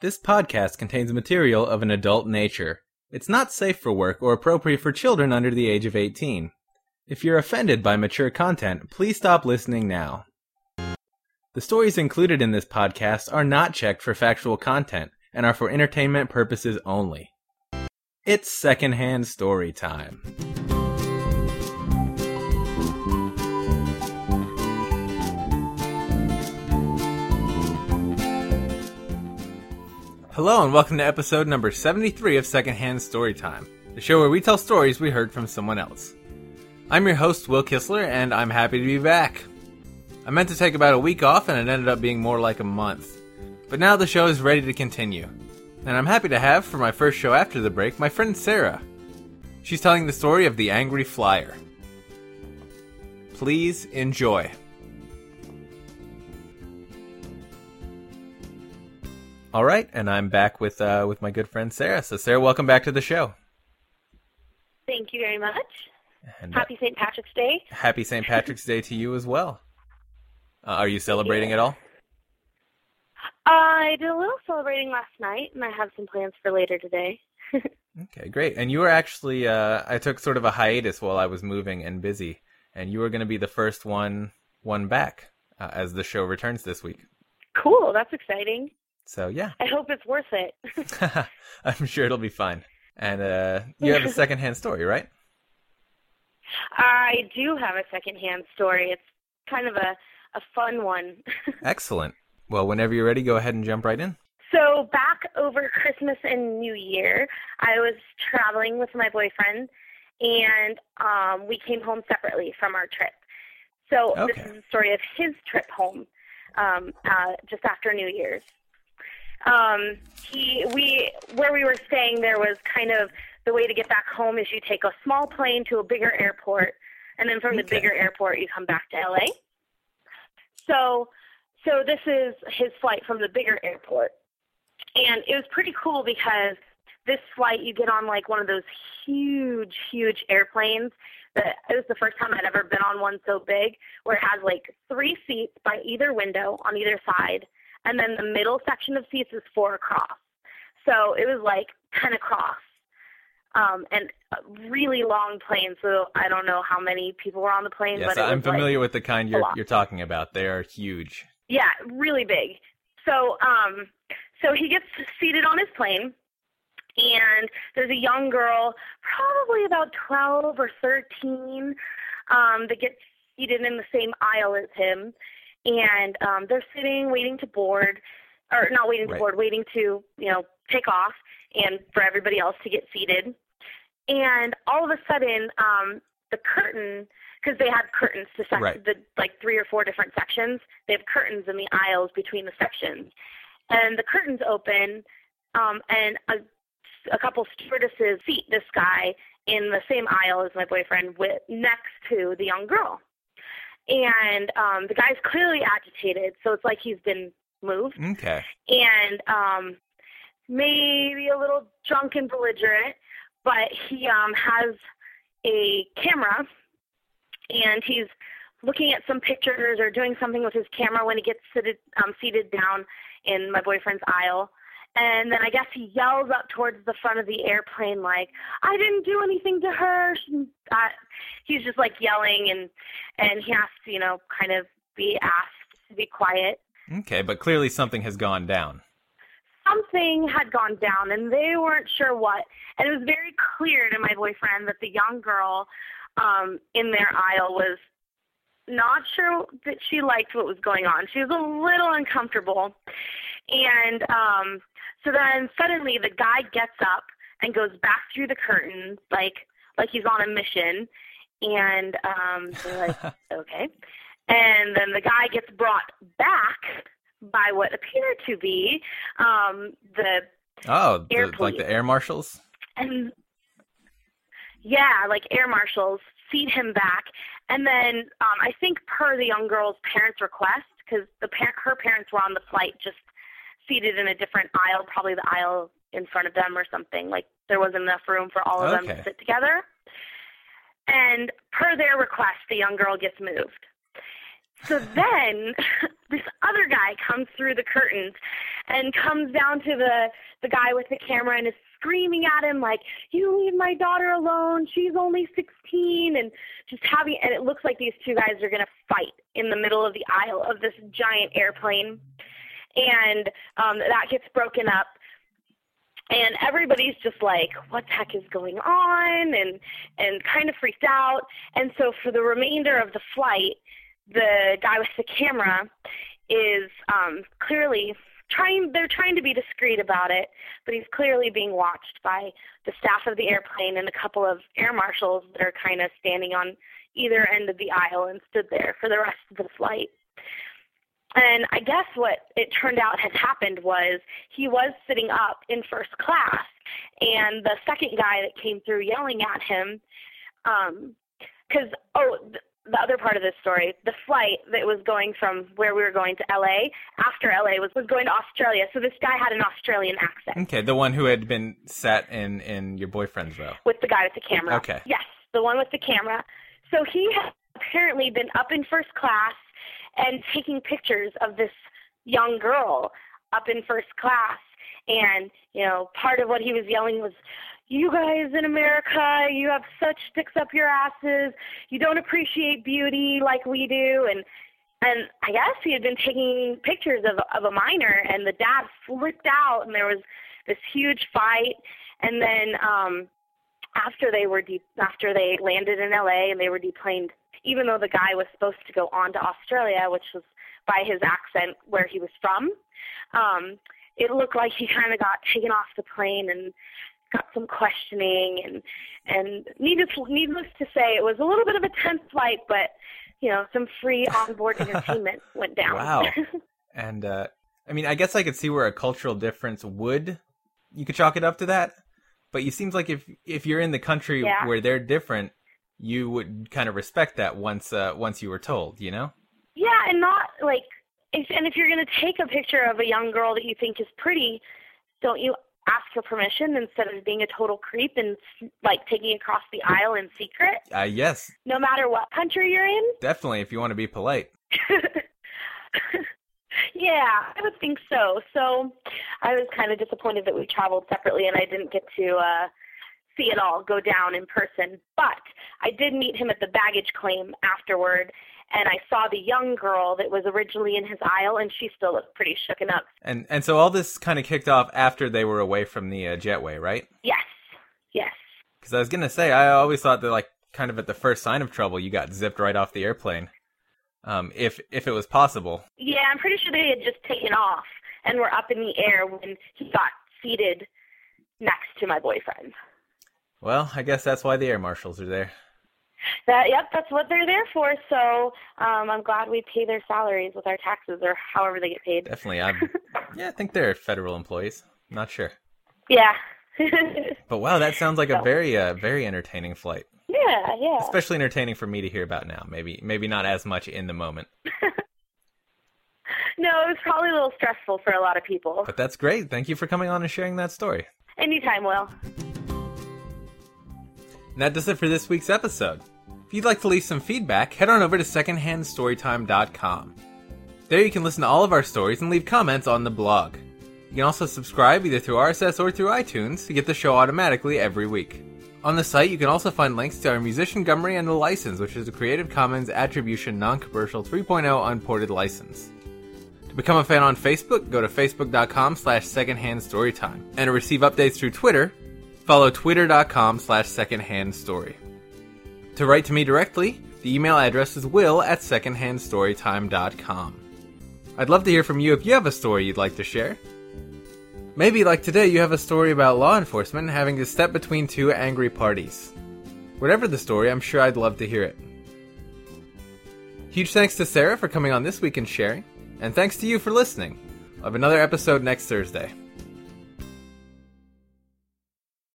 This podcast contains material of an adult nature. It's not safe for work or appropriate for children under the age of 18. If you're offended by mature content, please stop listening now. The stories included in this podcast are not checked for factual content and are for entertainment purposes only. It's secondhand story time. Hello and welcome to episode number 73 of Secondhand Storytime, the show where we tell stories we heard from someone else. I'm your host, Will Kistler, and I'm happy to be back. I meant to take about a week off and it ended up being more like a month. But now the show is ready to continue. And I'm happy to have, for my first show after the break, my friend Sarah. She's telling the story of the Angry Flyer. Please enjoy. All right, and I'm back with uh, with my good friend Sarah. So, Sarah, welcome back to the show. Thank you very much. And, uh, Happy St. Patrick's Day. happy St. Patrick's Day to you as well. Uh, are you celebrating at all? I did a little celebrating last night, and I have some plans for later today. Okay, great. And you were actually, uh, I took sort of a hiatus while I was moving and busy, and you were going to be the first one one back uh, as the show returns this week. cool, that's exciting. So yeah, I hope it's worth it. I'm sure it'll be fine. And uh, you have a secondhand story, right? I do have a secondhand story. It's kind of a, a fun one. Excellent. Well, whenever you're ready, go ahead and jump right in. so, back over Christmas and New Year, I was traveling with my boyfriend, and um, we came home separately from our trip. So, this is the story of his trip home um, uh, just after New Year's. Um he we where we were staying there was kind of the way to get back home is you take a small plane to a bigger airport and then from the Okay. bigger airport you come back to LA. So so this is his flight from the bigger airport. And it was pretty cool because this flight you get on like one of those huge huge airplanes that it was the first time I'd ever been on one so big where it has like three seats by either window on either side and then the middle section of seats is four across. So it was like ten across, um, and a really long plane. So I don't know how many people were on the plane, Yes, but I'm was like- familiar with the kind you're you're talking about. They are huge. yeah, really big. So, um, so he gets seated on his plane, and there's a young girl, probably about 12 or 13, um, that gets seated in the same aisle as him, and um, they're sitting, waiting to board, or not waiting to Right. board, waiting to, you know, take off, and for everybody else to get seated. And all of a sudden, um, the curtain, because they have curtains to sec- Right. the like three or four different sections. They have curtains in the aisles between the sections, and the curtains open, um, and a, a couple stewardesses seat this guy in the same aisle as my boyfriend, with next to the young girl. And um, the guy's clearly agitated, so it's like he's been moved Okay. and um maybe a little drunk and belligerent but he um has a camera and he's looking at some pictures or doing something with his camera when he gets seated um seated down in my boyfriend's aisle and then I guess he yells up towards the front of the airplane like, "I didn't do anything to her." She- Uh, he's just like yelling and and he has to, you know, kind of be asked to be quiet Okay, but clearly something has gone down. something had gone down and they weren't sure what. And it was very clear to my boyfriend that the young girl um in their aisle was not sure that she liked what was going on. She was a little uncomfortable. And um so then suddenly the guy gets up and goes back through the curtains like like he's on a mission and um they're like okay. And then the guy gets brought back by what appeared to be um, the Oh, the, Air like the air marshals. and yeah, like air marshals seat him back, and then um, I think per the young girl's parents' request, because the par- her parents were on the flight, just seated in a different aisle, probably the aisle in front of them or something. Like there wasn't enough room for all of them to sit together. And per their request, the young girl gets moved. So then this other guy comes through the curtains and comes down to the the guy with the camera and is screaming at him like, "You leave my daughter alone. She's only 16." And just having and it looks like these two guys are going to fight in the middle of the aisle of this giant airplane. And um that gets broken up and everybody's just like what the heck is going on? And and kind of freaked out. And so for the remainder of the flight the guy with the camera is um clearly trying they're trying to be discreet about it but he's clearly being watched by the staff of the airplane and a couple of air marshals that are kind of standing on either end of the aisle and stood there for the rest of the flight and I guess what it turned out had happened was he was sitting up in first class, and the second guy that came through yelling at him, because um, oh, th- the other part of this story, the flight that was going from where we were going to LA after LA was was going to Australia. So this guy had an Australian accent. Okay, the one who had been sat in in your boyfriend's row. With the guy with the camera. Okay. Yes, the one with the camera. So he had apparently been up in first class and taking pictures of this young girl up in first class. And, you know, part of what he was yelling was, you guys in America, you have such sticks up your asses. You don't appreciate beauty like we do. And, and I guess he had been taking pictures of, of a minor and the dad flipped out and there was this huge fight. And then, um, after they were de- after they landed in LA and they were deplaned even though the guy was supposed to go on to Australia, which was by his accent where he was from. Um, it looked like he kind of got taken off the plane and got some questioning and and needless needless to say it was a little bit of a tense flight but you know some free onboard entertainment went down wow and uh i mean i guess i could see where a cultural difference would you could chalk it up to that but it seems like if if you're in the country yeah. where they're different you would kind of respect that once uh, once you were told, you know? Yeah, and not like if and if you're going to take a picture of a young girl that you think is pretty, don't you ask for permission instead of being a total creep and like taking across the aisle in secret? Uh, yes. No matter what country you're in? Definitely if you want to be polite. yeah, I would think so. So I was kind of disappointed that we traveled separately and I didn't get to uh see it all go down in person. But I did meet him at the baggage claim afterward, and I saw the young girl that was originally in his aisle, and she still looked pretty shooken up. And and so all this kind of kicked off after they were away from the uh, jetway, right? Yes, yes. Because I was gonna say, I always thought that like kind of at the first sign of trouble, you got zipped right off the airplane, um, if if it was possible. Yeah, I'm pretty sure they had just taken off and were up in the air when he got seated next to my boyfriend. Well, I guess that's why the air marshals are there. That yep, that's what they're there for. So um, I'm glad we pay their salaries with our taxes or however they get paid. Definitely, I'm. yeah, I think they're federal employees. not sure. Yeah. but wow, that sounds like a very, uh, very entertaining flight. Yeah, yeah. Especially entertaining for me to hear about now. Maybe, maybe not as much in the moment. no, it was probably a little stressful for a lot of people. But that's great. Thank you for coming on and sharing that story. Anytime, Will. And that does it for this week's episode. If you'd like to leave some feedback, head on over to secondhandstorytime.com. There you can listen to all of our stories and leave comments on the blog. You can also subscribe either through RSS or through iTunes to get the show automatically every week. On the site, you can also find links to our Musician Gummy and the license, which is a Creative Commons Attribution Non-Commercial 3.0 unported license. To become a fan on Facebook, go to facebook.com slash secondhandstorytime. And to receive updates through Twitter, follow twitter.com slash secondhandstory. To write to me directly, the email address is will at secondhandstorytime.com. I'd love to hear from you if you have a story you'd like to share. Maybe, like today, you have a story about law enforcement having to step between two angry parties. Whatever the story, I'm sure I'd love to hear it. Huge thanks to Sarah for coming on this week and sharing, and thanks to you for listening. I'll have another episode next Thursday.